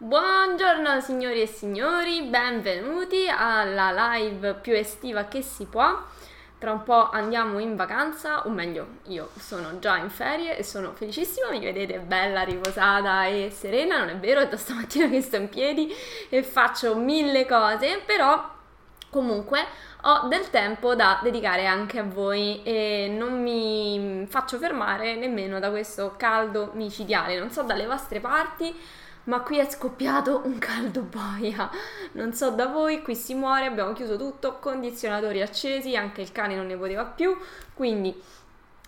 Buongiorno signori e signori, benvenuti alla live più estiva che si può. Tra un po' andiamo in vacanza, o meglio, io sono già in ferie e sono felicissima, mi vedete bella, riposata e serena, non è vero, è da stamattina che sto in piedi e faccio mille cose, però comunque ho del tempo da dedicare anche a voi e non mi faccio fermare nemmeno da questo caldo micidiale. Non so dalle vostre parti, ma qui è scoppiato un caldo boia. Non so da voi, qui si muore, abbiamo chiuso tutto, condizionatori accesi, anche il cane non ne poteva più, quindi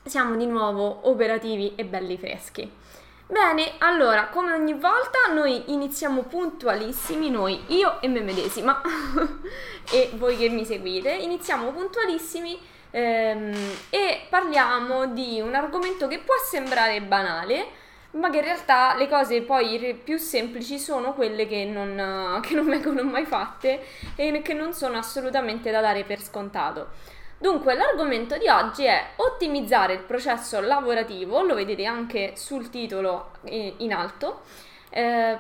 siamo di nuovo operativi e belli freschi. Bene, allora, come ogni volta noi iniziamo puntualissimi, noi, io e me medesima, e voi che mi seguite, iniziamo puntualissimi ehm, e parliamo di un argomento che può sembrare banale, ma che in realtà le cose poi più semplici sono quelle che non, che non vengono mai fatte e che non sono assolutamente da dare per scontato. Dunque, l'argomento di oggi è ottimizzare il processo lavorativo, lo vedete anche sul titolo eh, in alto, eh,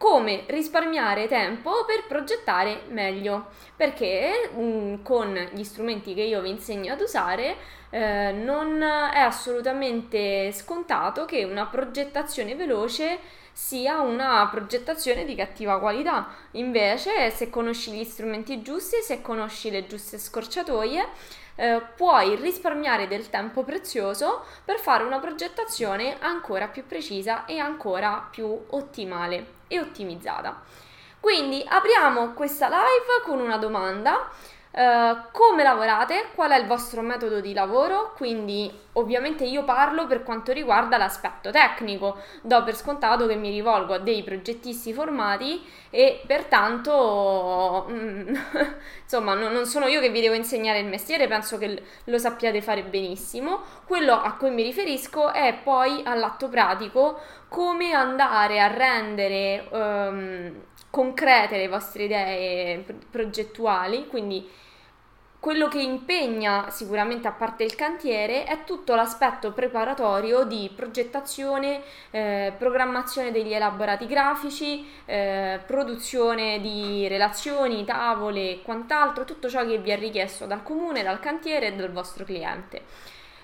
come risparmiare tempo per progettare meglio, perché mh, mm, con gli strumenti che io vi insegno ad usare eh, non è assolutamente scontato che una progettazione veloce sia una progettazione di cattiva qualità. Invece, se conosci gli strumenti giusti, se conosci le giuste scorciatoie, eh, puoi risparmiare del tempo prezioso per fare una progettazione ancora più precisa e ancora più ottimale e ottimizzata. Quindi apriamo questa live con una domanda Uh, come lavorate? Qual è il vostro metodo di lavoro? Quindi ovviamente io parlo per quanto riguarda l'aspetto tecnico, do per scontato che mi rivolgo a dei progettisti formati e pertanto mm, insomma non, non, sono io che vi devo insegnare il mestiere, penso che lo sappiate fare benissimo. Quello a cui mi riferisco è poi all'atto pratico come andare a rendere um, concrete le vostre idee progettuali, quindi quello che impegna sicuramente a parte il cantiere è tutto l'aspetto preparatorio di progettazione, eh, programmazione degli elaborati grafici, eh, produzione di relazioni, tavole e quant'altro, tutto ciò che vi è richiesto dal comune, dal cantiere e dal vostro cliente.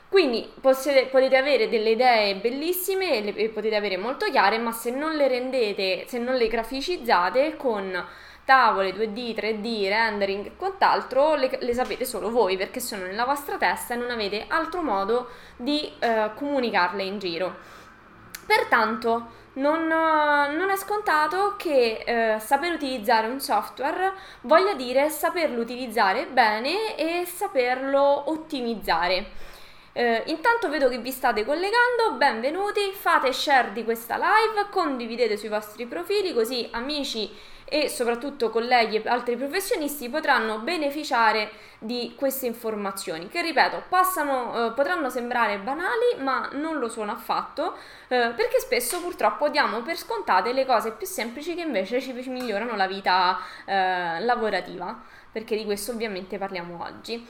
Quindi potete, potete avere delle idee bellissime e, le, potete avere molto chiare, ma se non le rendete, se non le graficizzate con tavole 2D, 3D, rendering e quant'altro, le, le, sapete solo voi perché sono nella vostra testa e non avete altro modo di eh, comunicarle in giro. Pertanto non, non è scontato che eh, saper utilizzare un software voglia dire saperlo utilizzare bene e saperlo ottimizzare. Eh, intanto vedo che vi state collegando, benvenuti, fate share di questa live, condividete sui vostri profili così amici e soprattutto colleghi e altri professionisti potranno beneficiare di queste informazioni che ripeto passano, eh, potranno sembrare banali ma non lo sono affatto eh, perché spesso purtroppo diamo per scontate le cose più semplici che invece ci migliorano la vita eh, lavorativa perché di questo ovviamente parliamo oggi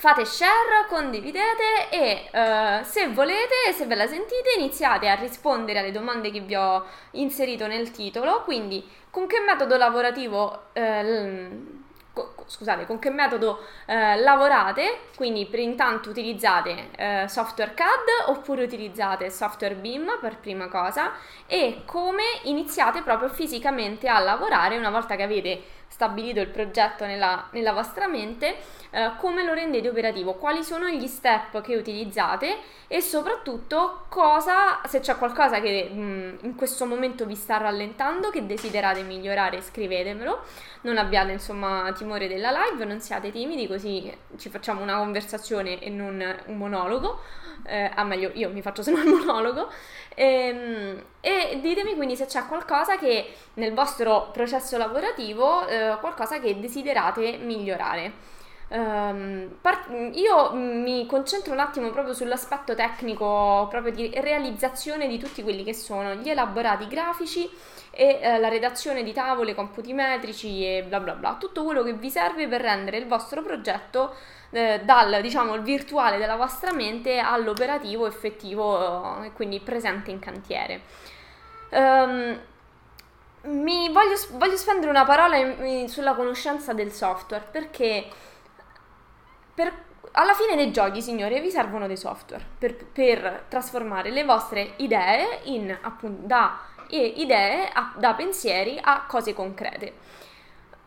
fate share, condividete e uh, se volete, se ve la sentite, iniziate a rispondere alle domande che vi ho inserito nel titolo. Quindi, con che metodo lavorativo uh, scusate, con che metodo eh, lavorate, quindi per intanto utilizzate eh, software CAD oppure utilizzate software BIM per prima cosa e come iniziate proprio fisicamente a lavorare una volta che avete stabilito il progetto nella, nella vostra mente, eh, come lo rendete operativo, quali sono gli step che utilizzate? E soprattutto cosa, se c'è qualcosa che mh, mm, in questo momento vi sta rallentando, che desiderate migliorare, scrivetemelo, non abbiate insomma timore della live, non siate timidi così ci facciamo una conversazione e non un monologo, eh, ah meglio io mi faccio solo il monologo ehm, e ditemi quindi se c'è qualcosa che nel vostro processo lavorativo, eh, qualcosa che desiderate migliorare. Um, part- io mi concentro un attimo proprio sull'aspetto tecnico, proprio di realizzazione di tutti quelli che sono gli elaborati grafici e eh, la redazione di tavole, computi metrici e bla bla bla, tutto quello che vi serve per rendere il vostro progetto eh, dal diciamo virtuale della vostra mente all'operativo effettivo eh, e quindi presente in cantiere. Um, voglio, voglio spendere una parola in, in, sulla conoscenza del software perché per, alla fine dei giochi, signori, vi servono dei software per, per trasformare le vostre idee in, appunto, da idee, a, da pensieri a cose concrete.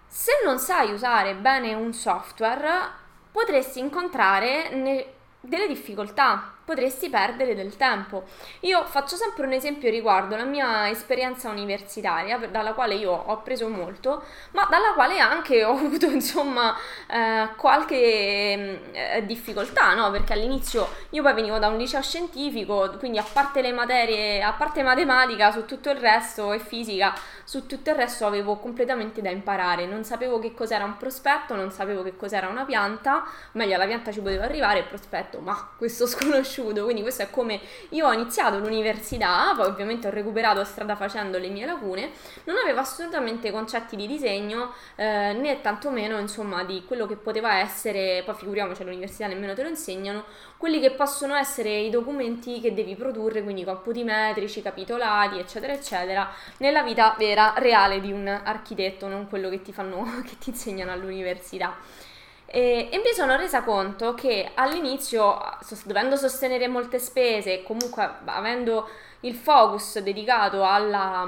Se non sai usare bene un software, potresti incontrare ne, delle difficoltà potresti perdere del tempo. Io faccio sempre un esempio riguardo la mia esperienza universitaria, dalla quale io ho preso molto, ma dalla quale anche ho avuto insomma eh, qualche eh, difficoltà, no? Perché all'inizio io poi venivo da un liceo scientifico, quindi a parte le materie, a parte matematica, su tutto il resto e fisica, su tutto il resto avevo completamente da imparare. Non sapevo che cos'era un prospetto, non sapevo che cos'era una pianta, meglio alla pianta ci poteva arrivare, il prospetto, ma questo sconosciuto cresciuto, quindi questo è come io ho iniziato l'università, poi ovviamente ho recuperato strada facendo le mie lacune, non avevo assolutamente concetti di disegno eh, né tantomeno insomma di quello che poteva essere, poi figuriamoci all'università nemmeno te lo insegnano, quelli che possono essere i documenti che devi produrre, quindi computi metrici, capitolati, eccetera, eccetera, nella vita vera, reale di un architetto, non quello che ti fanno, che ti insegnano all'università. E, e, mi sono resa conto che all'inizio, dovendo sostenere molte spese e comunque avendo il focus dedicato alla,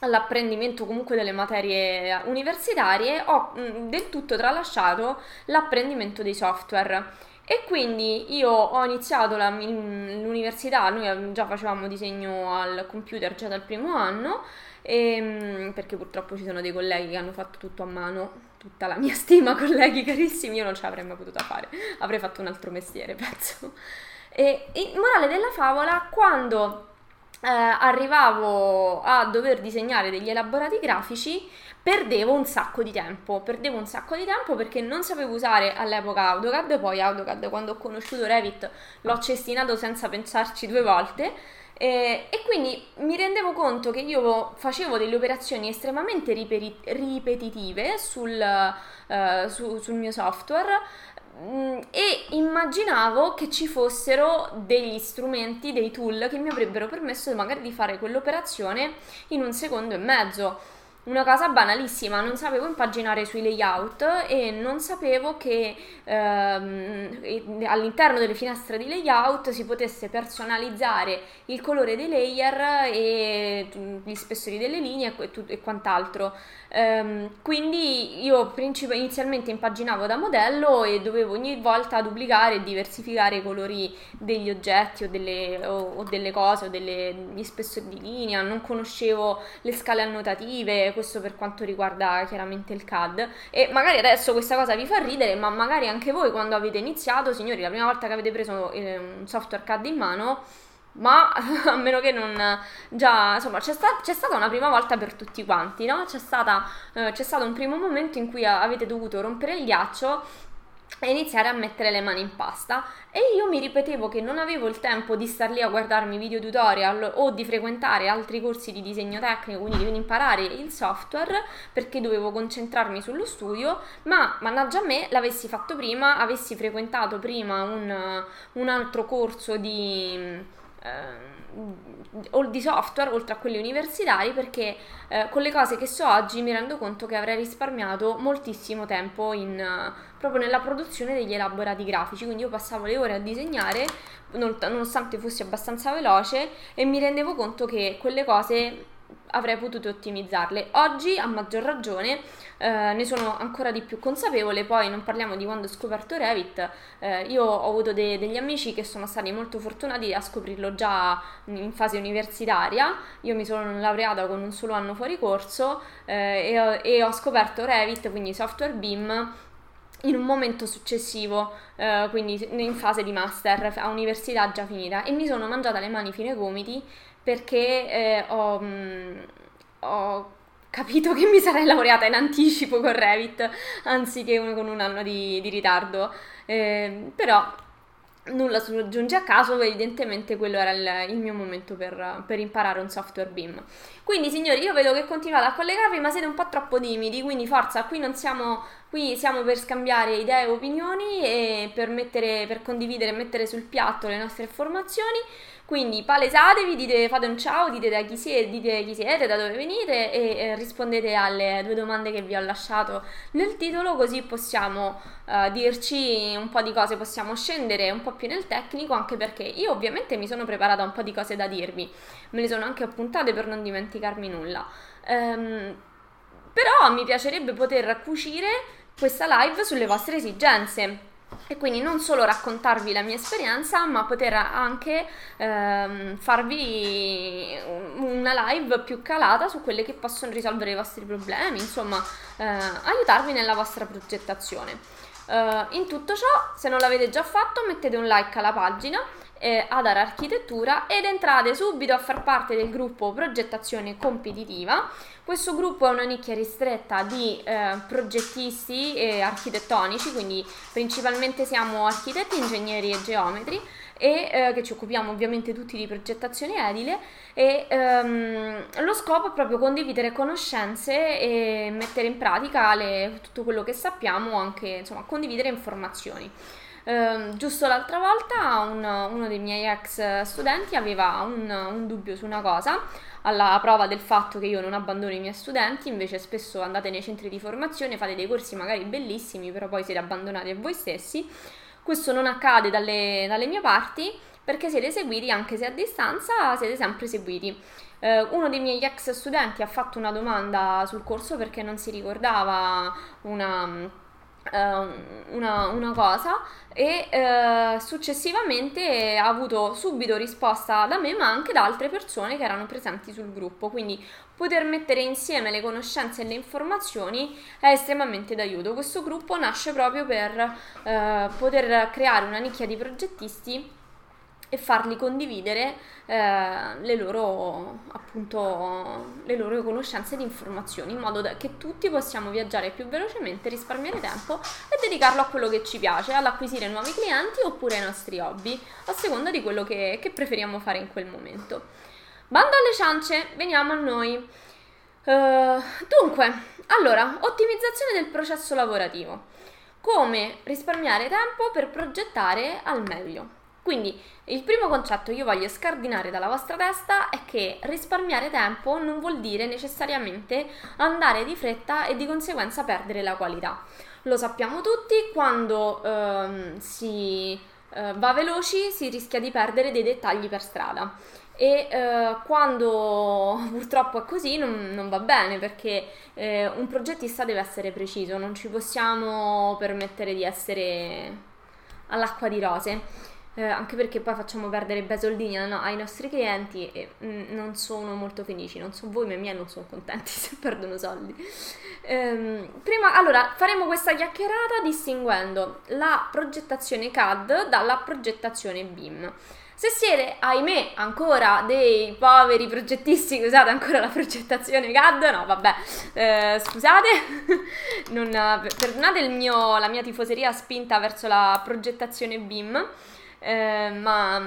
all'apprendimento comunque delle materie universitarie, ho del tutto tralasciato l'apprendimento dei software. E quindi io ho iniziato la, l'università, noi già facevamo disegno al computer già dal primo anno, e, perché purtroppo ci sono dei colleghi che hanno fatto tutto a mano tutta la mia stima, colleghi carissimi, io non ce l'avrei mai potuta fare, avrei fatto un altro mestiere, penso. E, in morale della favola, quando eh, arrivavo a dover disegnare degli elaborati grafici, perdevo un sacco di tempo, perdevo un sacco di tempo perché non sapevo usare all'epoca AutoCAD, poi AutoCAD quando ho conosciuto Revit l'ho cestinato senza pensarci due volte e, e, quindi mi rendevo conto che io facevo delle operazioni estremamente riperi- ripetitive sul, uh, su, sul mio software mh, mm, e immaginavo che ci fossero degli strumenti, dei tool che mi avrebbero permesso magari di fare quell'operazione in un secondo e mezzo una cosa banalissima, non sapevo impaginare sui layout e non sapevo che ehm, all'interno delle finestre di layout si potesse personalizzare il colore dei layer e gli spessori delle linee e, e quant'altro. Ehm, quindi io princip- inizialmente impaginavo da modello e dovevo ogni volta duplicare e diversificare i colori degli oggetti o delle, o, o delle cose o degli spessori di linea, non conoscevo le scale annotative, questo per quanto riguarda chiaramente il CAD e magari adesso questa cosa vi fa ridere, ma magari anche voi quando avete iniziato, signori, la prima volta che avete preso eh, un software CAD in mano ma a meno che non già insomma c'è, sta, c'è, stata una prima volta per tutti quanti no? c'è, stata, eh, c'è stato un primo momento in cui avete dovuto rompere il ghiaccio e iniziare a mettere le mani in pasta. E io mi ripetevo che non avevo il tempo di star lì a guardarmi video tutorial o di frequentare altri corsi di disegno tecnico, quindi di imparare il software perché dovevo concentrarmi sullo studio, ma mannaggia a me l'avessi fatto prima, avessi frequentato prima un, un altro corso di eh, di software oltre a quelli universitari perché eh, con le cose che so oggi mi rendo conto che avrei risparmiato moltissimo tempo in, proprio nella produzione degli elaborati grafici quindi io passavo le ore a disegnare nonostante fossi abbastanza veloce e mi rendevo conto che quelle cose avrei potuto ottimizzarle. Oggi, a maggior ragione, eh, ne sono ancora di più consapevole. Poi non parliamo di quando ho scoperto Revit. Eh, io ho avuto de- degli amici che sono stati molto fortunati a scoprirlo già in fase universitaria. Io mi sono laureata con un solo anno fuori corso eh, e, ho, e ho scoperto Revit, quindi software BIM in un momento successivo, eh, quindi in fase di master a università già finita e mi sono mangiata le mani fino ai gomiti perché eh, ho, mh, mm, ho, capito che mi sarei laureata in anticipo con Revit anziché con un anno di, di ritardo. Eh, però nulla giunge a caso, evidentemente quello era il, il mio momento per, per, imparare un software BIM. Quindi signori, io vedo che continuate a collegarvi, ma siete un po' troppo timidi, quindi forza, qui non siamo Qui siamo per scambiare idee e opinioni e per, mettere, per condividere e mettere sul piatto le nostre informazioni. Quindi palesatevi, dite, fate un ciao, dite, chi siete, dite chi siete, da dove venite e eh, rispondete alle due domande che vi ho lasciato nel titolo, così possiamo uh, dirci un po' di cose, possiamo scendere un po' più nel tecnico, anche perché io ovviamente mi sono preparata un po' di cose da dirvi, me le sono anche appuntate per non dimenticarmi nulla. Um, però mi piacerebbe poter cucire questa live sulle vostre esigenze e quindi non solo raccontarvi la mia esperienza, ma poter anche ehm, farvi una live più calata su quelle che possono risolvere i vostri problemi, insomma, eh, aiutarvi nella vostra progettazione. Eh, in tutto ciò, se non l'avete già fatto, mettete un like alla pagina eh, Adar Architettura ed entrate subito a far parte del gruppo Progettazione Competitiva. Questo gruppo è una nicchia ristretta di eh, progettisti e architettonici, quindi principalmente siamo architetti, ingegneri e geometri e eh, che ci occupiamo ovviamente tutti di progettazione edile e ehm, lo scopo è proprio condividere conoscenze e mettere in pratica le, tutto quello che sappiamo, anche insomma condividere informazioni. Uh, giusto l'altra volta un, uno dei miei ex studenti aveva un, un, dubbio su una cosa, alla prova del fatto che io non abbandono i miei studenti, invece spesso andate nei centri di formazione, fate dei corsi magari bellissimi, però poi siete abbandonati a voi stessi. Questo non accade dalle, dalle mie parti perché siete seguiti, anche se a distanza, siete sempre seguiti. Uh, uno dei miei ex studenti ha fatto una domanda sul corso perché non si ricordava una una, una, cosa e uh, successivamente ha avuto subito risposta da me ma anche da altre persone che erano presenti sul gruppo. Quindi poter mettere insieme le conoscenze e le informazioni è estremamente d'aiuto. Questo gruppo nasce proprio per uh, poter creare una nicchia di progettisti e farli condividere eh, le, loro, appunto, le loro conoscenze di informazioni in modo che tutti possiamo viaggiare più velocemente, risparmiare tempo e dedicarlo a quello che ci piace, ad acquisire nuovi clienti oppure ai nostri hobby, a seconda di quello che, che preferiamo fare in quel momento. Bando alle ciance, veniamo a noi. Uh, dunque, allora, ottimizzazione del processo lavorativo. Come risparmiare tempo per progettare al meglio. Quindi il primo concetto che io voglio scardinare dalla vostra testa è che risparmiare tempo non vuol dire necessariamente andare di fretta e di conseguenza perdere la qualità. Lo sappiamo tutti, quando ehm, si eh, va veloci si rischia di perdere dei dettagli per strada e eh, quando purtroppo è così non, non va bene perché eh, un progettista deve essere preciso, non ci possiamo permettere di essere all'acqua di rose eh, anche perché poi facciamo perdere bei soldini no, ai nostri clienti e mm, non sono molto felici, non so voi, ma i miei non sono contenti se perdono soldi. Ehm, prima, allora, faremo questa chiacchierata distinguendo la progettazione CAD dalla progettazione BIM. Se siete, ahimè, ancora dei poveri progettisti che usate ancora la progettazione CAD, no, vabbè, eh, scusate, non, perdonate mio, la mia tifoseria spinta verso la progettazione BIM. Eh, ma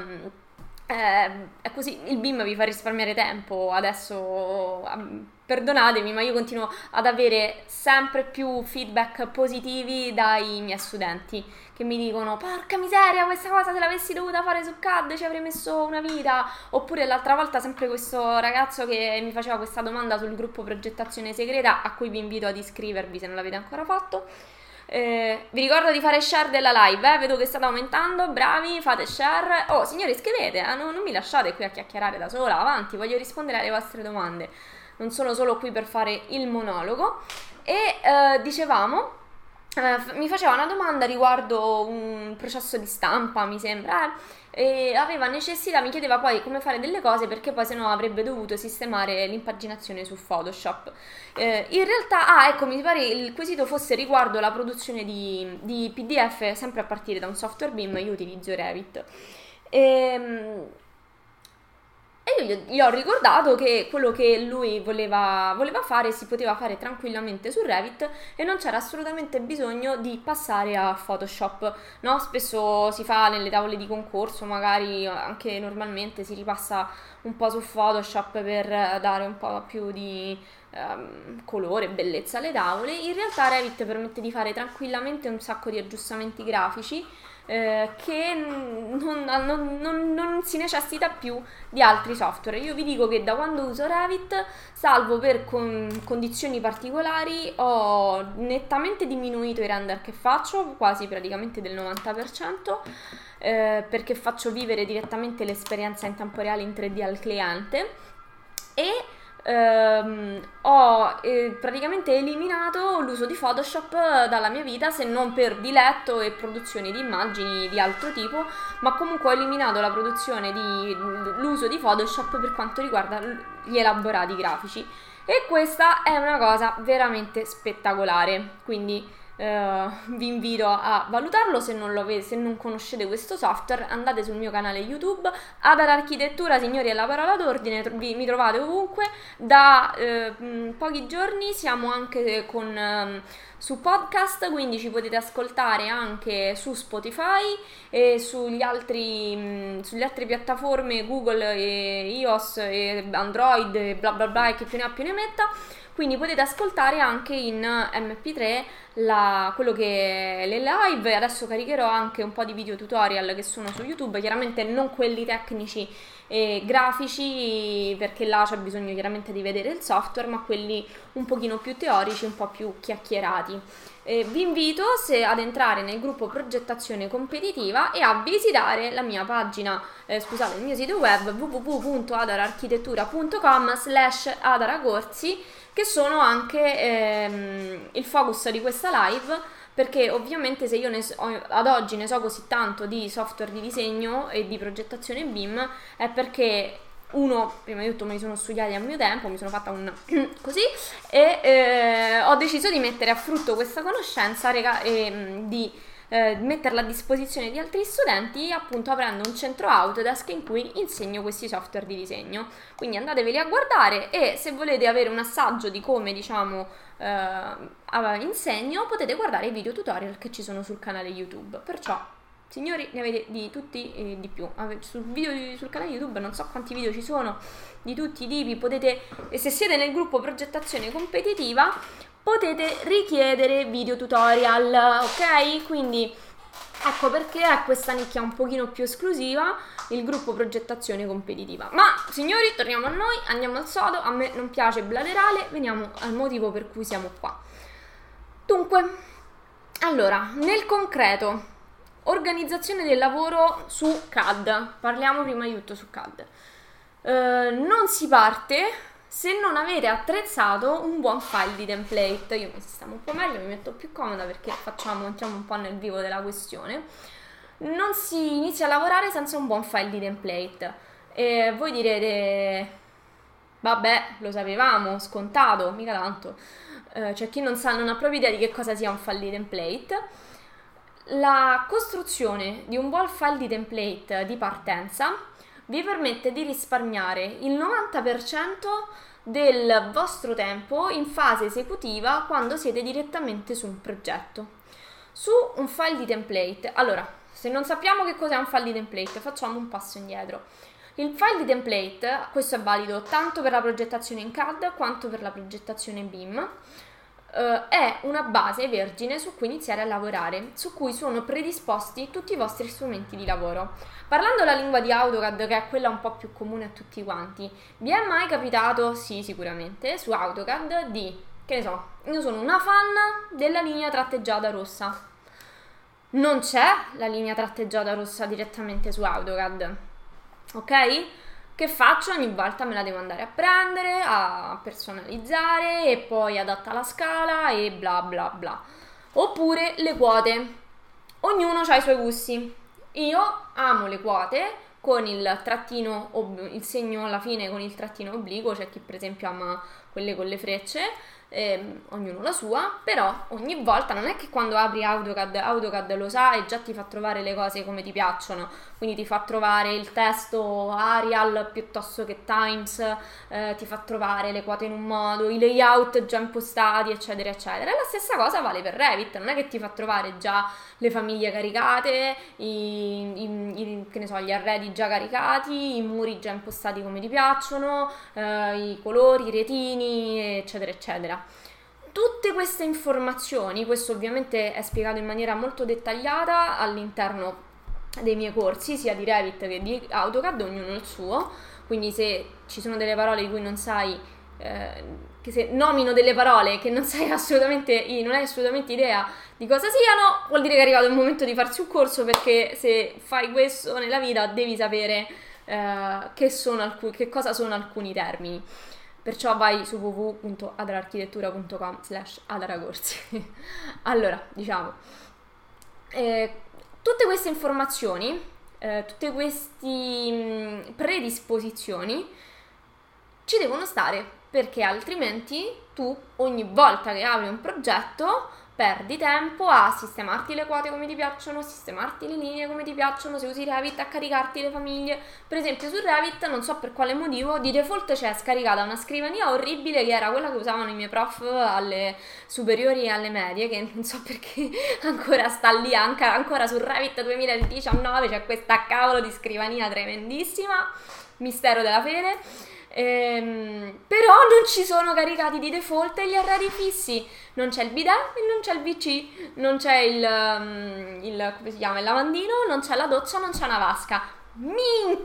eh, è così, il BIM vi fa risparmiare tempo, adesso perdonatemi, ma io continuo ad avere sempre più feedback positivi dai miei studenti che mi dicono porca miseria questa cosa se l'avessi dovuta fare su CAD ci avrei messo una vita. Oppure l'altra volta sempre questo ragazzo che mi faceva questa domanda sul gruppo progettazione segreta a cui vi invito ad iscrivervi se non l'avete ancora fatto eh, vi ricordo di fare share della live, eh? vedo che state aumentando, bravi, fate share. Oh, signori, scrivete, eh? non, non mi lasciate qui a chiacchierare da sola, avanti, voglio rispondere alle vostre domande. Non sono solo qui per fare il monologo. E eh, dicevamo, eh, mi faceva una domanda riguardo un processo di stampa, mi sembra, eh, e aveva necessità, mi chiedeva poi come fare delle cose perché poi se no avrebbe dovuto sistemare l'impaginazione su Photoshop. Eh, in realtà, ah ecco, mi pare il quesito fosse riguardo la produzione di, di PDF sempre a partire da un software BIM, io utilizzo Revit. Ehm, e io gli ho ricordato che quello che lui voleva, voleva, fare si poteva fare tranquillamente su Revit e non c'era assolutamente bisogno di passare a Photoshop. No? Spesso si fa nelle tavole di concorso, magari anche normalmente si ripassa un po' su Photoshop per dare un po' più di ehm, colore, bellezza alle tavole, in realtà Revit permette di fare tranquillamente un sacco di aggiustamenti grafici eh, che non, non, non, non, si necessita più di altri software. Io vi dico che da quando uso Revit, salvo per con, condizioni particolari, ho nettamente diminuito i render che faccio, quasi praticamente del 90%, eh, perché faccio vivere direttamente l'esperienza in tempo reale in 3D al cliente e ehm, ho eh, praticamente eliminato l'uso di Photoshop dalla mia vita se non per diletto e produzioni di immagini di altro tipo, ma comunque ho eliminato la produzione di l'uso di Photoshop per quanto riguarda gli elaborati grafici. E questa è una cosa veramente spettacolare. Quindi Uh, vi invito a valutarlo se non, avete, se non conoscete questo software. Andate sul mio canale youtube Adar Architettura signori è la parola d'ordine. Vi, mi trovate ovunque. Da uh, pochi giorni siamo anche con uh, su podcast quindi ci potete ascoltare anche su Spotify e sugli altri, mh, sulle altre piattaforme Google e iOS e Android e bla bla bla e che più ne ha più ne metta quindi potete ascoltare anche in MP3 la, quello che le live adesso caricherò anche un po' di video tutorial che sono su YouTube, chiaramente non quelli tecnici e grafici perché là c'è bisogno chiaramente di vedere il software, ma quelli un pochino più teorici, un po' più chiacchierati. Eh, vi invito se, ad entrare nel gruppo progettazione competitiva e a visitare la mia pagina, eh, scusate, il mio sito web www.adararchitettura.com slash adaragorsi che sono anche ehm, il focus di questa live perché ovviamente se io so, ad oggi ne so così tanto di software di disegno e di progettazione BIM è perché uno, prima di tutto me li sono studiati a mio tempo, mi sono fatta un così e eh, ho deciso di mettere a frutto questa conoscenza rega- e di eh, metterla a disposizione di altri studenti appunto aprendo un centro Autodesk in cui insegno questi software di disegno. Quindi andateveli a guardare e se volete avere un assaggio di come diciamo eh, insegno potete guardare i video tutorial che ci sono sul canale YouTube. Perciò Signori, ne avete di tutti e di più. Sul, video, sul canale YouTube non so quanti video ci sono di tutti i tipi. Potete, se siete nel gruppo progettazione competitiva, potete richiedere video tutorial, ok? Quindi ecco perché è questa nicchia un pochino più esclusiva, il gruppo progettazione competitiva. Ma signori, torniamo a noi, andiamo al sodo, a me non piace bladerale, veniamo al motivo per cui siamo qua. Dunque, allora, nel concreto, organizzazione del lavoro su CAD, parliamo prima di tutto su CAD. Uh, non si parte se non avete attrezzato un buon file di template. Io mi sistemo un po' meglio, mi metto più comoda perché facciamo, entriamo un po' nel vivo della questione. Non si inizia a lavorare senza un buon file di template. E voi direte, vabbè, lo sapevamo, scontato, mica tanto. Eh, c'è chi non sa, non ha proprio idea di che cosa sia un file di template. La costruzione di un buon file di template di partenza vi permette di risparmiare il 90% del vostro tempo in fase esecutiva quando siete direttamente su un progetto. Su un file di template, allora, se non sappiamo che cos'è un file di template, facciamo un passo indietro. Il file di template, questo è valido tanto per la progettazione in CAD quanto per la progettazione BIM, Uh, è una base vergine su cui iniziare a lavorare, su cui sono predisposti tutti i vostri strumenti di lavoro. Parlando la lingua di AutoCAD, che è quella un po' più comune a tutti quanti, vi è mai capitato, sì sicuramente, su AutoCAD di, che ne so, io sono una fan della linea tratteggiata rossa. Non c'è la linea tratteggiata rossa direttamente su AutoCAD, ok? Che faccio? Ogni volta me la devo andare a prendere, a personalizzare e poi adatta la scala e bla bla bla. Oppure le quote. Ognuno ha i suoi gusti. Io amo le quote con il trattino, il segno alla fine con il trattino obliquo, c'è chi per esempio ama quelle con le frecce. Eh, ognuno la sua, però ogni volta non è che quando apri AutoCAD, AutoCAD lo sa e già ti fa trovare le cose come ti piacciono, quindi ti fa trovare il testo Arial piuttosto che Times, eh, ti fa trovare le quote in un modo, i layout già impostati, eccetera, eccetera. E la stessa cosa vale per Revit, non è che ti fa trovare già le famiglie caricate, i, i, i, so, gli arredi già caricati, i muri già impostati come ti piacciono, eh, i colori, i retini, eccetera, eccetera. Tutte queste informazioni, questo ovviamente è spiegato in maniera molto dettagliata all'interno dei miei corsi, sia di Revit che di AutoCAD, ognuno il suo, quindi se ci sono delle parole di cui non sai, eh, che se nomino delle parole che non sai assolutamente, non hai assolutamente idea di cosa siano, vuol dire che è arrivato il momento di farsi un corso perché se fai questo nella vita devi sapere eh, che, alcun, che cosa sono alcuni termini. Perciò vai su www.adararchitettura.com slash adaracorsi. allora, diciamo, eh, tutte queste informazioni, eh, tutte queste mm, predisposizioni ci devono stare perché altrimenti tu ogni volta che apri un progetto perdi tempo a sistemarti le quote come ti piacciono, sistemarti le linee come ti piacciono, se usi Revit a caricarti le famiglie. Per esempio su Revit, non so per quale motivo, di default c'è scaricata una scrivania orribile che era quella che usavano i miei prof alle superiori e alle medie, che non so perché ancora sta lì, ancora su Revit 2019 c'è questa cavolo di scrivania tremendissima, mistero della fede. Ehm, però non ci sono caricati di default gli arredi fissi. Non c'è il bidet e non c'è il VC, non c'è il, um, il, come si chiama, il lavandino, non c'è la doccia, non c'è una vasca. Min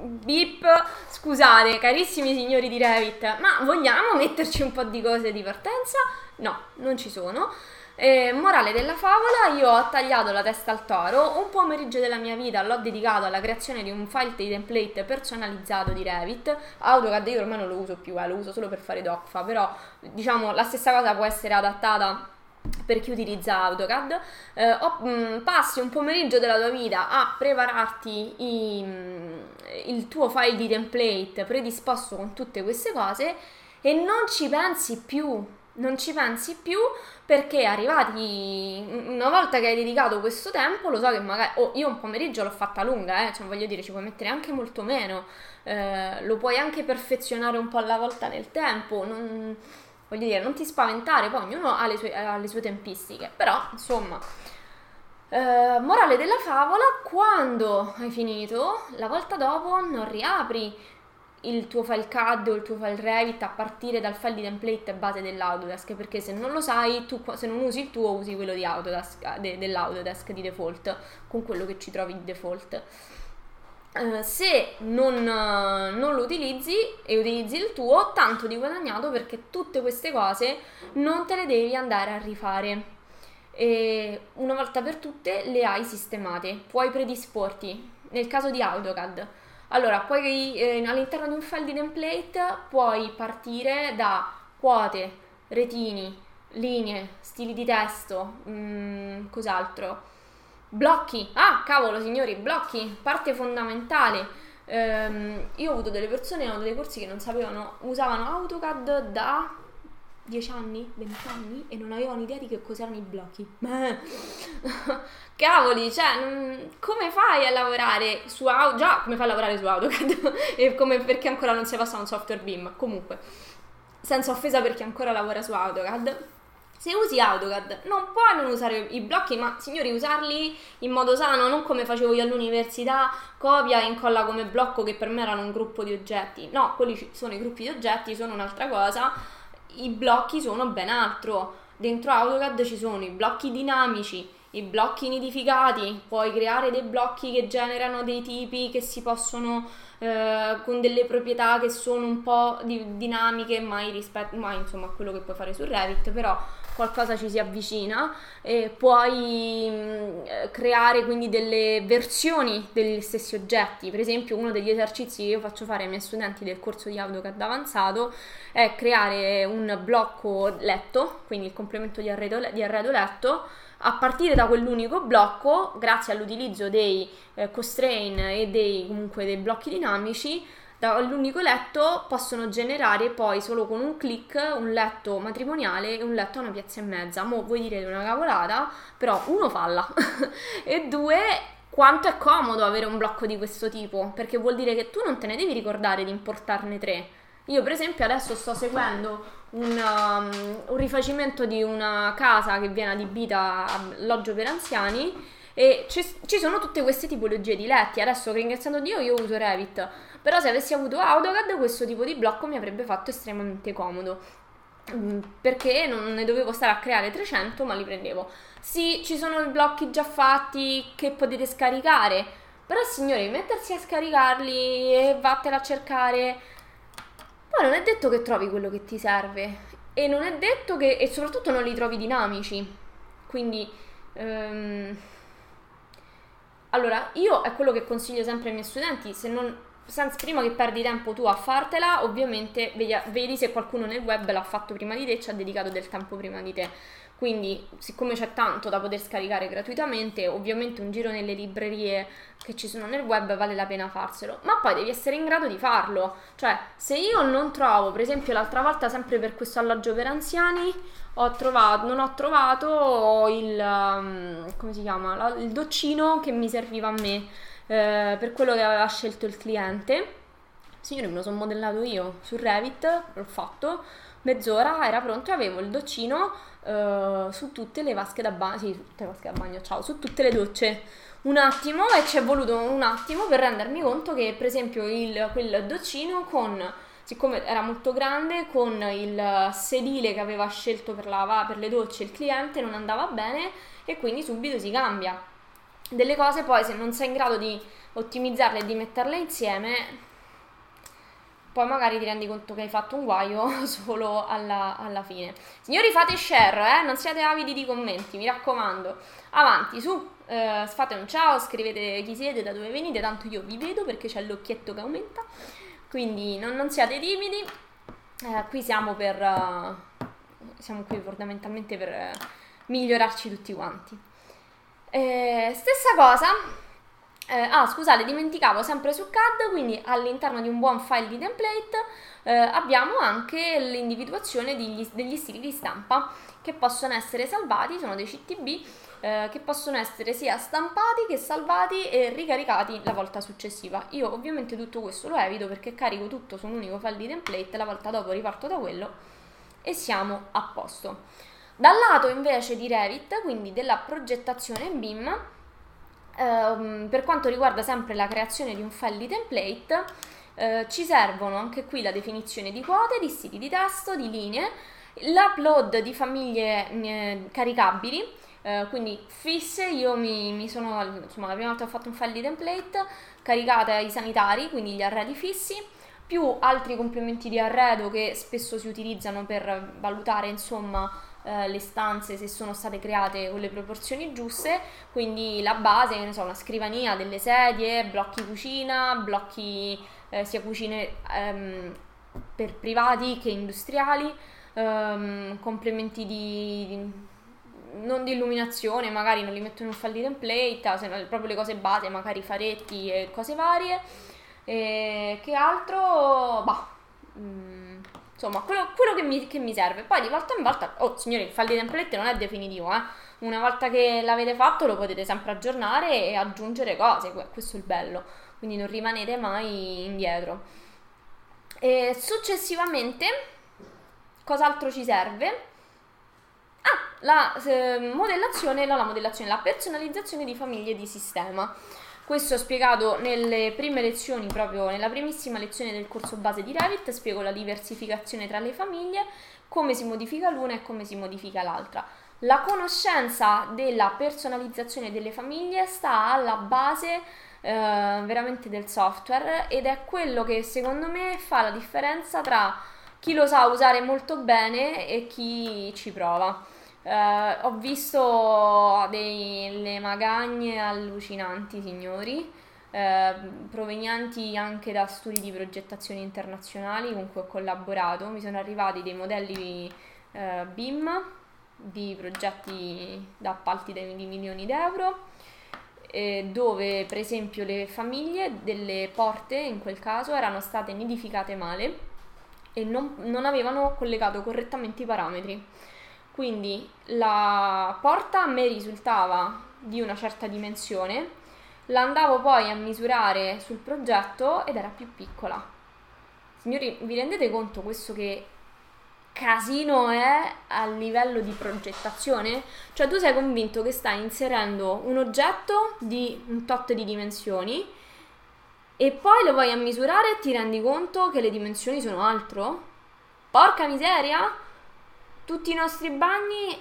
Bip, scusate carissimi signori di Revit, ma vogliamo metterci un po' di cose di partenza? No, non ci sono. E, morale della favola, io ho tagliato la testa al toro, un pomeriggio della mia vita l'ho dedicato alla creazione di un file di template personalizzato di Revit, AutoCAD io ormai non lo uso più, eh, lo uso solo per fare DocFa, però diciamo la stessa cosa può essere adattata per chi utilizza AutoCAD, eh, o, mh, mm, passi un pomeriggio della tua vita a prepararti i, mh, mm, il tuo file di template predisposto con tutte queste cose e non ci pensi più, non ci pensi più perché arrivati una volta che hai dedicato questo tempo, lo so che magari oh, io un pomeriggio l'ho fatta lunga, eh, cioè voglio dire, ci puoi mettere anche molto meno, eh, lo puoi anche perfezionare un po' alla volta nel tempo, non, voglio dire, non ti spaventare, poi ognuno ha le sue, ha le sue tempistiche, però insomma. Eh, morale della favola, quando hai finito, la volta dopo non riapri il tuo file CAD o il tuo file Revit a partire dal file di template base dell'Autodesk perché se non lo sai, tu se non usi il tuo usi quello di Autodesk, de, dell'Autodesk di default con quello che ci trovi di default. Uh, se non, uh, non, lo utilizzi e utilizzi il tuo, tanto di guadagnato perché tutte queste cose non te le devi andare a rifare. E una volta per tutte le hai sistemate, puoi predisporti. Nel caso di AutoCAD, allora, puoi, eh, all'interno di un file di template puoi partire da quote, retini, linee, stili di testo, mh, mm, cos'altro? Blocchi. Ah, cavolo, signori, blocchi, parte fondamentale. Um, io ho avuto delle persone, ho dei corsi che non sapevano, usavano AutoCAD da 10 anni, 20 anni e non avevano idea di che cos'erano i blocchi. Cavoli, cioè, come fai a lavorare su AutoCAD? Già, come fai a lavorare su AutoCAD? e come, perché ancora non si passa a un software BIM? Comunque, senza offesa per chi ancora lavora su AutoCAD. Se usi AutoCAD non puoi non usare i blocchi, ma signori usarli in modo sano, non come facevo io all'università, copia e incolla come blocco che per me erano un gruppo di oggetti. No, quelli sono i gruppi di oggetti, sono un'altra cosa i blocchi sono ben altro. Dentro AutoCAD ci sono i blocchi dinamici, i blocchi nidificati, puoi creare dei blocchi che generano dei tipi che si possono eh, con delle proprietà che sono un po' di, dinamiche, mai rispetto, mai insomma a quello che puoi fare su Revit, però qualcosa ci si avvicina e puoi mh, creare quindi delle versioni degli stessi oggetti. Per esempio, uno degli esercizi che io faccio fare ai miei studenti del corso di AutoCAD avanzato è creare un blocco letto, quindi il complemento di arredo, di arredo letto a partire da quell'unico blocco, grazie all'utilizzo dei eh, constraint e dei, comunque, dei blocchi dinamici, dall'unico letto possono generare poi solo con un click un letto matrimoniale e un letto a una piazza e mezza. Mo' vuoi dire una cavolata, però uno falla e due quanto è comodo avere un blocco di questo tipo, perché vuol dire che tu non te ne devi ricordare di importarne tre. Io per esempio adesso sto seguendo un, um, un rifacimento di una casa che viene adibita a alloggio per anziani e ci, ci, sono tutte queste tipologie di letti. Adesso ringraziando Dio io uso Revit, però se avessi avuto AutoCAD questo tipo di blocco mi avrebbe fatto estremamente comodo. Mm, perché non ne dovevo stare a creare 300 ma li prendevo. Sì, ci sono i blocchi già fatti che potete scaricare, però signori, mettersi a scaricarli e vattene a cercare, poi non è detto che trovi quello che ti serve. E non è detto che, e soprattutto non li trovi dinamici, quindi... Um, allora, io è quello che consiglio sempre ai miei studenti, se non, senza, prima che perdi tempo tu a fartela, ovviamente vedi, vedi se qualcuno nel web l'ha fatto prima di te ci ha dedicato del tempo prima di te. Quindi, siccome c'è tanto da poter scaricare gratuitamente, ovviamente un giro nelle librerie che ci sono nel web vale la pena farselo, ma poi devi essere in grado di farlo. Cioè, se io non trovo, per esempio l'altra volta sempre per questo alloggio per anziani, ho trovato, non ho trovato il, um, come si chiama, il doccino che mi serviva a me eh, per quello che aveva scelto il cliente. Signore, me lo sono modellato io su Revit, l'ho fatto, mezz'ora era pronto e avevo il doccino uh, su tutte le vasche da bagno, sì, tutte le vasche da bagno, ciao, su tutte le docce. Un attimo e ci è voluto un attimo per rendermi conto che per esempio il, quel doccino con siccome era molto grande con il sedile che aveva scelto per, la, per le docce il cliente non andava bene e quindi subito si cambia. Delle cose poi se non sei in grado di ottimizzarle e di metterle insieme poi magari ti rendi conto che hai fatto un guaio solo alla, alla fine. Signori, fate share, eh? non siate avidi di commenti, mi raccomando. Avanti, su, eh, fate un ciao, scrivete chi siete, da dove venite, tanto io vi vedo perché c'è l'occhietto che aumenta. Quindi non, non siate timidi, eh, qui siamo per... Uh, siamo qui fondamentalmente per uh, migliorarci tutti quanti. Eh, stessa cosa eh, ah, scusate, dimenticavo sempre su CAD, quindi all'interno di un buon file di template eh, abbiamo anche l'individuazione degli, degli, stili di stampa che possono essere salvati, sono dei CTB eh, che possono essere sia stampati che salvati e ricaricati la volta successiva. Io ovviamente tutto questo lo evito perché carico tutto su un unico file di template, la volta dopo riparto da quello e siamo a posto. Dal lato invece di Revit, quindi della progettazione BIM, Ehm, per quanto riguarda sempre la creazione di un file di template, eh, ci servono anche qui la definizione di quote, di stili di testo, di linee, l'upload di famiglie eh, caricabili, eh, quindi fisse, io mi, mi, sono, insomma la prima volta ho fatto un file di template, caricate ai sanitari, quindi gli arredi fissi, più altri complementi di arredo che spesso si utilizzano per valutare insomma eh, le stanze se sono state create con le proporzioni giuste, quindi la base, ne so, una scrivania, delle sedie, blocchi cucina, blocchi eh, sia cucine ehm, per privati che industriali, ehm, complementi di, di, non di illuminazione, magari non li metto in un file di template, se no, proprio le cose base, magari faretti e cose varie. E che altro? Bah. Mm, Insomma, quello, quello che, mi, che, mi, serve. Poi di volta in volta, oh signori, il file di template non è definitivo, eh. Una volta che l'avete fatto lo potete sempre aggiornare e aggiungere cose, questo è il bello. Quindi non rimanete mai indietro. E successivamente, cos'altro ci serve? Ah, la eh, modellazione, no, la modellazione, la personalizzazione di famiglie di sistema. Questo ho spiegato nelle prime lezioni, proprio nella primissima lezione del corso base di Revit, spiego la diversificazione tra le famiglie, come si modifica l'una e come si modifica l'altra. La conoscenza della personalizzazione delle famiglie sta alla base eh, veramente del software ed è quello che secondo me fa la differenza tra chi lo sa usare molto bene e chi ci prova. Uh, ho visto delle magagne allucinanti, signori, uh, provenienti anche da studi di progettazione internazionali con cui ho collaborato. Mi sono arrivati dei modelli uh, BIM di progetti da appalti di milioni d'euro eh, dove per esempio le famiglie delle porte in quel caso erano state nidificate male e non, non avevano collegato correttamente i parametri. Quindi la porta a me risultava di una certa dimensione, la andavo poi a misurare sul progetto ed era più piccola. Signori, vi rendete conto questo che casino è a livello di progettazione? Cioè tu sei convinto che stai inserendo un oggetto di un tot di dimensioni e poi lo vai a misurare e ti rendi conto che le dimensioni sono altro? Porca miseria! Tutti i nostri bagni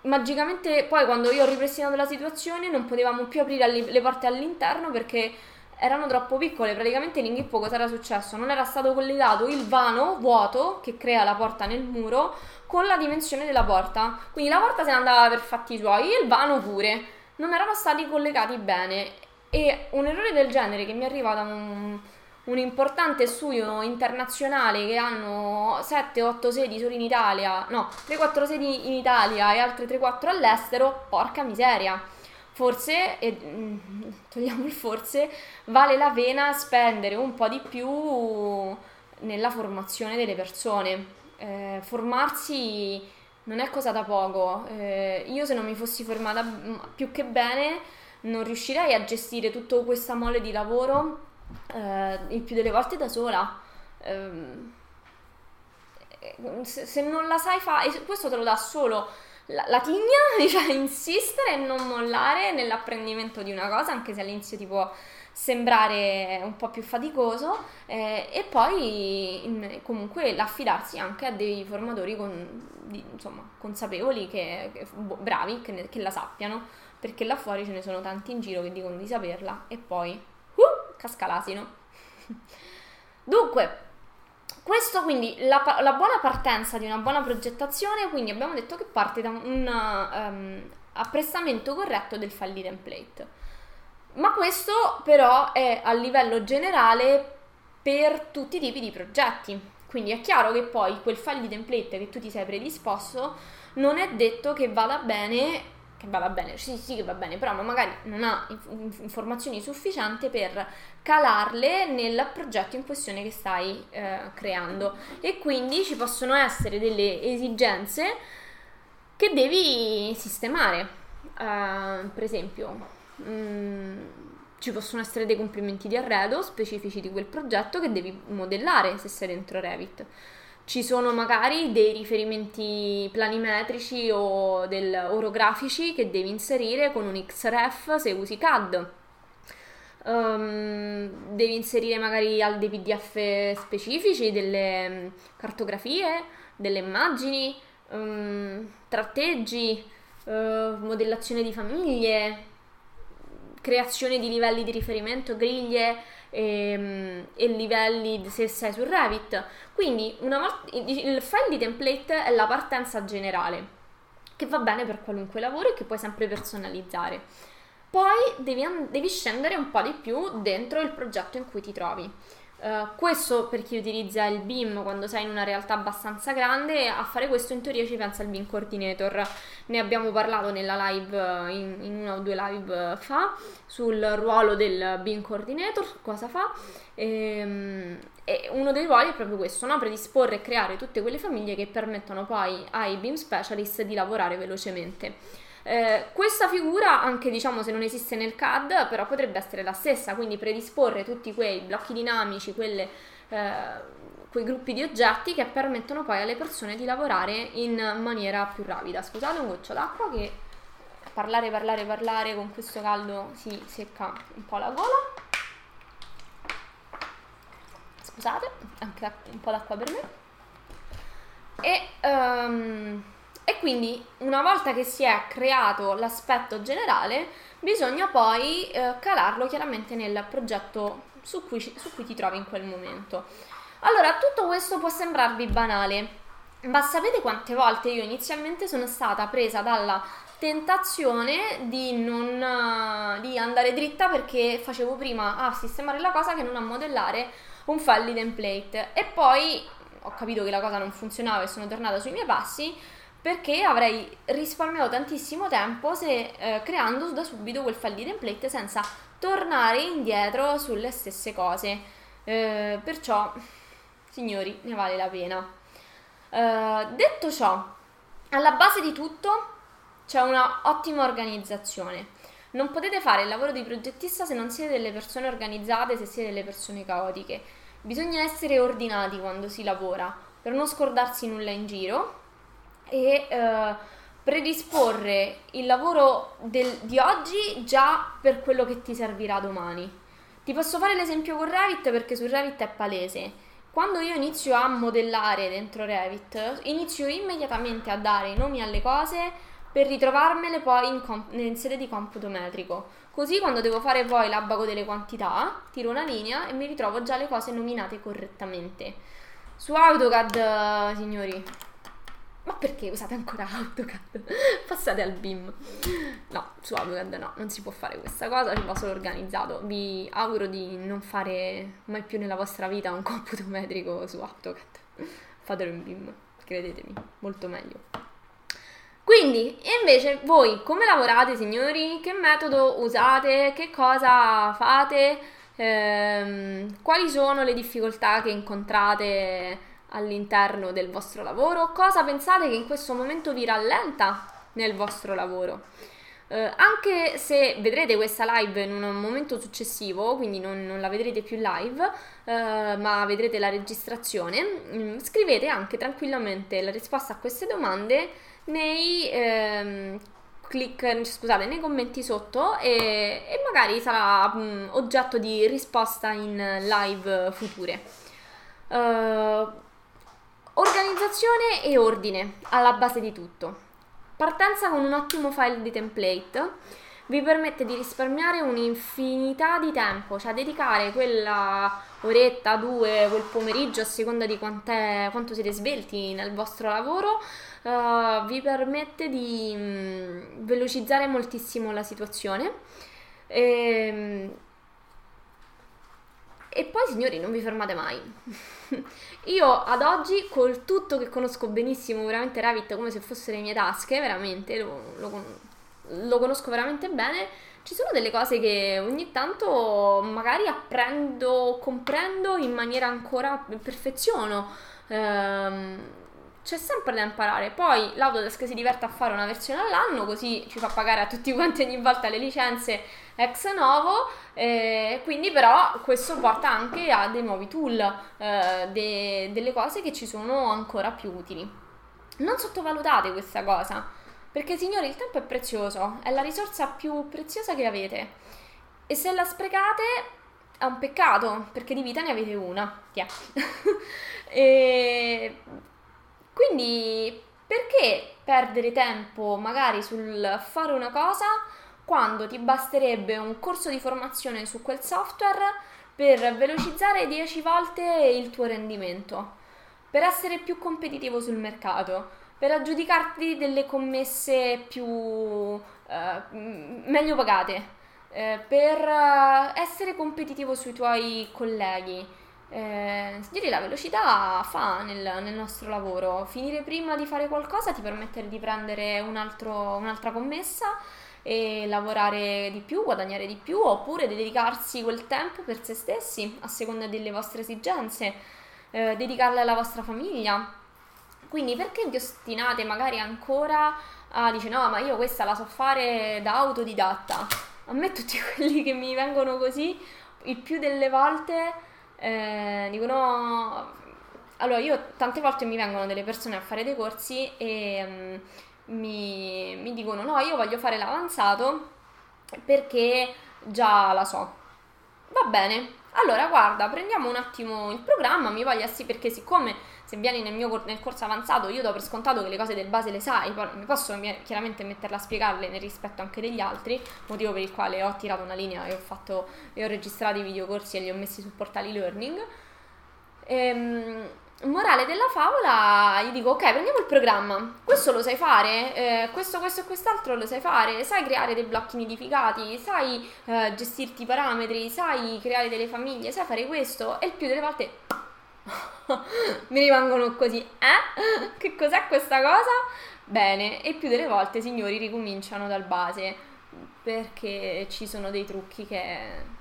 magicamente poi quando io ho ripristinato la situazione non potevamo più aprire le porte all'interno perché erano troppo piccole, praticamente l'inghippo cosa era successo? Non era stato collegato il vano vuoto che crea la porta nel muro con la dimensione della porta. Quindi la porta se ne andava per fatti suoi il vano pure. Non erano stati collegati bene. E un errore del genere che mi arriva da un, un importante studio internazionale che hanno 7-8 sedi solo in Italia, no, 3-4 sedi in Italia e altre 3-4 all'estero, porca miseria forse, e, mm, togliamo il forse, vale la pena spendere un po' di più nella formazione delle persone. Eh, formarsi non è cosa da poco. Eh, io se non mi fossi formata mm, più che bene non riuscirei a gestire tutta questa mole di lavoro eh, il più delle volte da sola. Ehm, se, se non la sai fare, questo te lo dà solo la, la tigna, cioè insistere e non mollare nell'apprendimento di una cosa, anche se all'inizio ti può sembrare un po' più faticoso, eh, e poi in, comunque l'affidarsi anche a dei formatori con, di, insomma, consapevoli, che, che, bravi, che, che la sappiano, perché là fuori ce ne sono tanti in giro che dicono di saperla e poi casca l'asino. Dunque, questo quindi, la, la, buona partenza di una buona progettazione, quindi abbiamo detto che parte da un um, apprestamento corretto del file template. Ma questo però è a livello generale per tutti i tipi di progetti. Quindi è chiaro che poi quel file di template che tu ti sei predisposto non è detto che vada bene che va bene, sì, sì che va bene, però magari non ha informazioni sufficienti per calarle nel progetto in questione che stai eh, creando e quindi ci possono essere delle esigenze che devi sistemare. Uh, per esempio, um, ci possono essere dei complimenti di arredo specifici di quel progetto che devi modellare se sei dentro Revit ci sono magari dei riferimenti planimetrici o del, orografici che devi inserire con un XRF se usi CAD. Um, devi inserire magari dei PDF specifici, delle mm, cartografie, delle immagini, um, tratteggi, uh, modellazione di famiglie, creazione di livelli di riferimento, griglie e, ehm, e livelli se sei su Revit. Quindi volta, il file di template è la partenza generale che va bene per qualunque lavoro e che puoi sempre personalizzare. Poi devi, devi scendere un po' di più dentro il progetto in cui ti trovi. Uh, questo per chi utilizza il BIM quando sei in una realtà abbastanza grande, a fare questo in teoria ci pensa il BIM Coordinator. Ne abbiamo parlato nella live, eh, in, in una o due live fa, sul ruolo del BIM Coordinator, cosa fa. E, ehm, e uno dei ruoli è proprio questo, no? predisporre e creare tutte quelle famiglie che permettono poi ai BIM Specialist di lavorare velocemente. Eh, questa figura, anche diciamo se non esiste nel CAD, però potrebbe essere la stessa, quindi predisporre tutti quei blocchi dinamici, quelle, eh, quei gruppi di oggetti che permettono poi alle persone di lavorare in maniera più rapida. Scusate un goccio d'acqua che parlare, parlare, parlare con questo caldo si secca un po' la gola. Scusate, anche un po' d'acqua per me. E um, e quindi una volta che si è creato l'aspetto generale, bisogna poi eh, calarlo chiaramente nel progetto su cui, su cui ti trovi in quel momento. Allora, tutto questo può sembrarvi banale, ma sapete quante volte io inizialmente sono stata presa dalla tentazione di, non, di andare dritta perché facevo prima a sistemare la cosa che non a modellare un file di template e poi ho capito che la cosa non funzionava e sono tornata sui miei passi perché avrei risparmiato tantissimo tempo se eh, creando da subito quel file di template senza tornare indietro sulle stesse cose. Eh, perciò, signori, ne vale la pena. Eh, detto ciò, alla base di tutto c'è una ottima organizzazione. Non potete fare il lavoro di progettista se non siete delle persone organizzate, se siete delle persone caotiche. Bisogna essere ordinati quando si lavora per non scordarsi nulla in giro e eh, predisporre il lavoro del, di oggi già per quello che ti servirà domani. Ti posso fare l'esempio con Revit perché su Revit è palese. Quando io inizio a modellare dentro Revit, inizio immediatamente a dare i nomi alle cose per ritrovarmele poi in, comp- in sede di computo metrico. Così quando devo fare poi l'abaco delle quantità, tiro una linea e mi ritrovo già le cose nominate correttamente. Su AutoCAD, signori, ma perché usate ancora AutoCAD? Passate al BIM. No, su AutoCAD no, non si può fare questa cosa, ci va solo organizzato. Vi auguro di non fare mai più nella vostra vita un computo metrico su AutoCAD. Fatelo in BIM, credetemi, molto meglio. Quindi, invece, voi come lavorate, signori? Che metodo usate? Che cosa fate? Ehm, quali sono le difficoltà che incontrate all'interno del vostro lavoro? Cosa pensate che in questo momento vi rallenta nel vostro lavoro? Eh, anche se vedrete questa live in un momento successivo, quindi non, non la vedrete più live, eh, ma vedrete la registrazione, mm, scrivete anche tranquillamente la risposta a queste domande nei, ehm, click, scusate, nei commenti sotto e, e magari sarà mh, mm, oggetto di risposta in live future. Uh, Organizzazione e ordine alla base di tutto. Partenza con un ottimo file di template vi permette di risparmiare un'infinità di tempo, cioè dedicare quella oretta, due, quel pomeriggio a seconda di quanto siete svelti nel vostro lavoro, uh, vi permette di um, velocizzare moltissimo la situazione. E, ehm, e poi, signori, non vi fermate mai. Io ad oggi, col tutto che conosco benissimo veramente Revit come se fosse le mie tasche, veramente, lo, lo, lo conosco veramente bene, ci sono delle cose che ogni tanto magari apprendo, comprendo in maniera ancora perfeziono. Ehm, c'è sempre da imparare. Poi l'Autodesk si diverte a fare una versione all'anno, così ci fa pagare a tutti quanti ogni volta le licenze ex novo. Eh, quindi, però, questo porta anche a dei nuovi tool, eh, de- delle cose che ci sono ancora più utili. Non sottovalutate questa cosa, perché signori, il tempo è prezioso, è la risorsa più preziosa che avete. E se la sprecate è un peccato, perché di vita ne avete una. Yeah. e quindi perché perdere tempo magari sul fare una cosa quando ti basterebbe un corso di formazione su quel software per velocizzare 10 volte il tuo rendimento, per essere più competitivo sul mercato, per aggiudicarti delle commesse più eh, meglio pagate, eh, per essere competitivo sui tuoi colleghi eh, signori, la velocità fa nel, nel, nostro lavoro. Finire prima di fare qualcosa ti permette di prendere un altro, un'altra commessa e lavorare di più, guadagnare di più, oppure dedicarsi quel tempo per se stessi, a seconda delle vostre esigenze, eh, dedicarle alla vostra famiglia. Quindi perché vi ostinate magari ancora a dire no, ma io questa la so fare da autodidatta? A me tutti quelli che mi vengono così, il più delle volte eh, dicono... Allora, io tante volte mi vengono delle persone a fare dei corsi e um, mi, mi dicono no, io voglio fare l'avanzato perché già la so. Va bene, allora guarda, prendiamo un attimo il programma, mi voglia sì perché siccome se vieni nel mio nel corso avanzato io do per scontato che le cose del base le sai, mi posso chiaramente metterla a spiegarle nel rispetto anche degli altri, motivo per il quale ho tirato una linea e ho, fatto, e ho registrato i videocorsi e li ho messi su portali learning. Ehm, morale della favola, gli dico ok, prendiamo il programma, questo lo sai fare, eh, questo, questo e quest'altro lo sai fare, sai creare dei blocchi nidificati, sai eh, gestirti i parametri, sai creare delle famiglie, sai fare questo? E il più delle volte mi rimangono così, eh? Che cos'è questa cosa? Bene, e più delle volte, signori, ricominciano dal base perché ci sono dei trucchi che,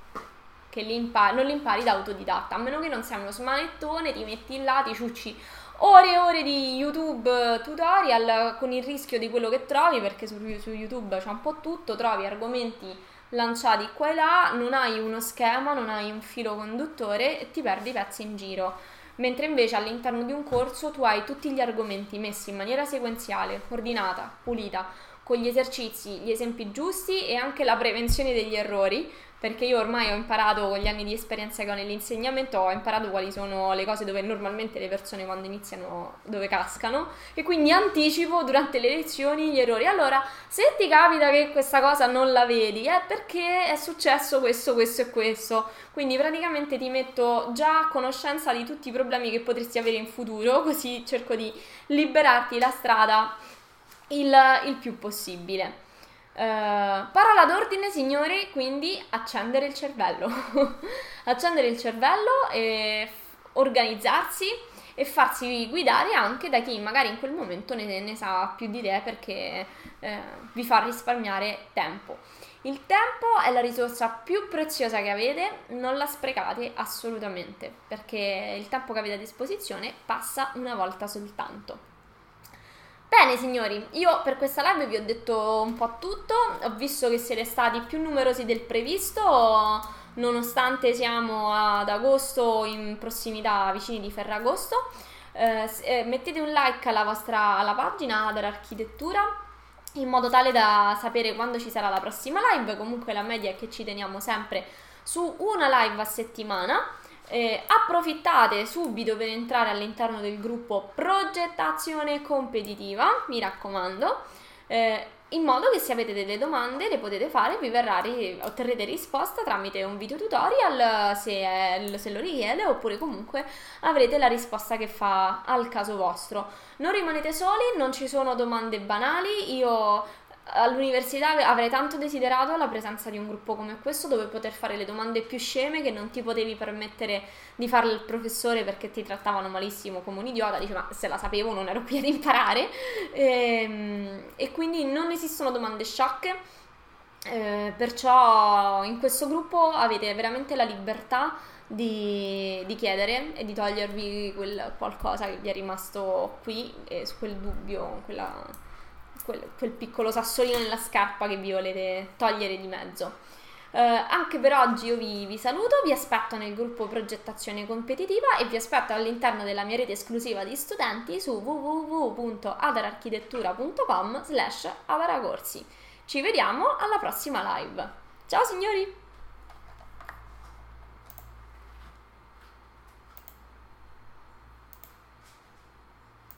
che li impari, non li impari da autodidatta, a meno che non sia uno smanettone, ti metti là, ti ciucci ore e ore di YouTube tutorial con il rischio di quello che trovi, perché su, su YouTube c'è un po' tutto, trovi argomenti lanciati qua e là, non hai uno schema, non hai un filo conduttore e ti perdi i pezzi in giro. Mentre invece all'interno di un corso tu hai tutti gli argomenti messi in maniera sequenziale, ordinata, pulita, con gli esercizi, gli esempi giusti e anche la prevenzione degli errori, perché io ormai ho imparato con gli anni di esperienza che ho nell'insegnamento, ho imparato quali sono le cose dove normalmente le persone quando iniziano, dove cascano, e quindi anticipo durante le lezioni gli errori. Allora, se ti capita che questa cosa non la vedi, è perché è successo questo, questo e questo. Quindi praticamente ti metto già a conoscenza di tutti i problemi che potresti avere in futuro, così cerco di liberarti la strada il, il più possibile. Uh, parola d'ordine, signori, quindi accendere il cervello. accendere il cervello e f- organizzarsi e farsi guidare anche da chi magari in quel momento ne, ne sa più di te perché eh, vi fa risparmiare tempo. Il tempo è la risorsa più preziosa che avete, non la sprecate assolutamente perché il tempo che avete a disposizione passa una volta soltanto. Bene signori, io per questa live vi ho detto un po' tutto, ho visto che siete stati più numerosi del previsto, nonostante siamo ad agosto in prossimità vicini di Ferragosto. Eh, eh, mettete un like alla vostra alla pagina dell'architettura in modo tale da sapere quando ci sarà la prossima live, comunque la media è che ci teniamo sempre su una live a settimana. Eh, approfittate subito per entrare all'interno del gruppo progettazione competitiva, mi raccomando, eh, in modo che se avete delle domande le potete fare, vi verrà, otterrete risposta tramite un video tutorial se, è, se lo richiede oppure comunque avrete la risposta che fa al caso vostro. Non rimanete soli, non ci sono domande banali, io all'università avrei tanto desiderato la presenza di un gruppo come questo dove poter fare le domande più sceme che non ti potevi permettere di farle al professore perché ti trattavano malissimo come un idiota, dice ma se la sapevo non ero qui ad imparare e, ehm, e quindi non esistono domande sciocche. Eh, perciò in questo gruppo avete veramente la libertà di, di, chiedere e di togliervi quel qualcosa che vi è rimasto qui e su quel dubbio, quella, quel, quel piccolo sassolino nella scarpa che vi volete togliere di mezzo. Uh, anche per oggi io vi, vi, saluto, vi aspetto nel gruppo progettazione competitiva e vi aspetto all'interno della mia rete esclusiva di studenti su www.adararchitettura.com slash adaracorsi. Ci vediamo alla prossima live. Ciao signori!